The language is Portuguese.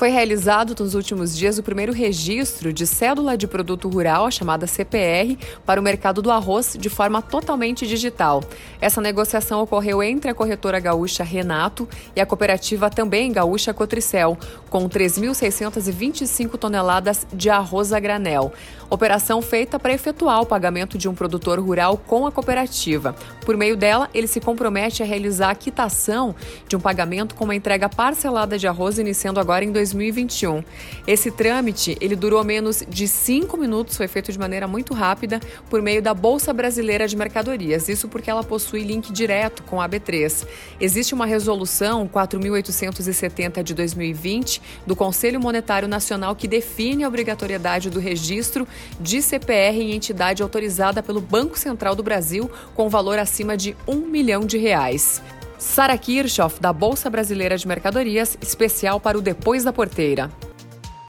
Foi realizado nos últimos dias o primeiro registro de cédula de produto rural, a chamada CPR, para o mercado do arroz de forma totalmente digital. Essa negociação ocorreu entre a corretora gaúcha Renato e a cooperativa também gaúcha Cotricel, com 3.625 toneladas de arroz a granel. Operação feita para efetuar o pagamento de um produtor rural com a cooperativa. Por meio dela, ele se compromete a realizar a quitação de um pagamento com uma entrega parcelada de arroz iniciando agora em 2020. 2021. Esse trâmite, ele durou menos de cinco minutos, foi feito de maneira muito rápida por meio da Bolsa Brasileira de Mercadorias. Isso porque ela possui link direto com a B3. Existe uma resolução 4.870 de 2020 do Conselho Monetário Nacional que define a obrigatoriedade do registro de CPR em entidade autorizada pelo Banco Central do Brasil com valor acima de um milhão de reais. Sara Kirchhoff, da Bolsa Brasileira de Mercadorias, especial para o Depois da Porteira.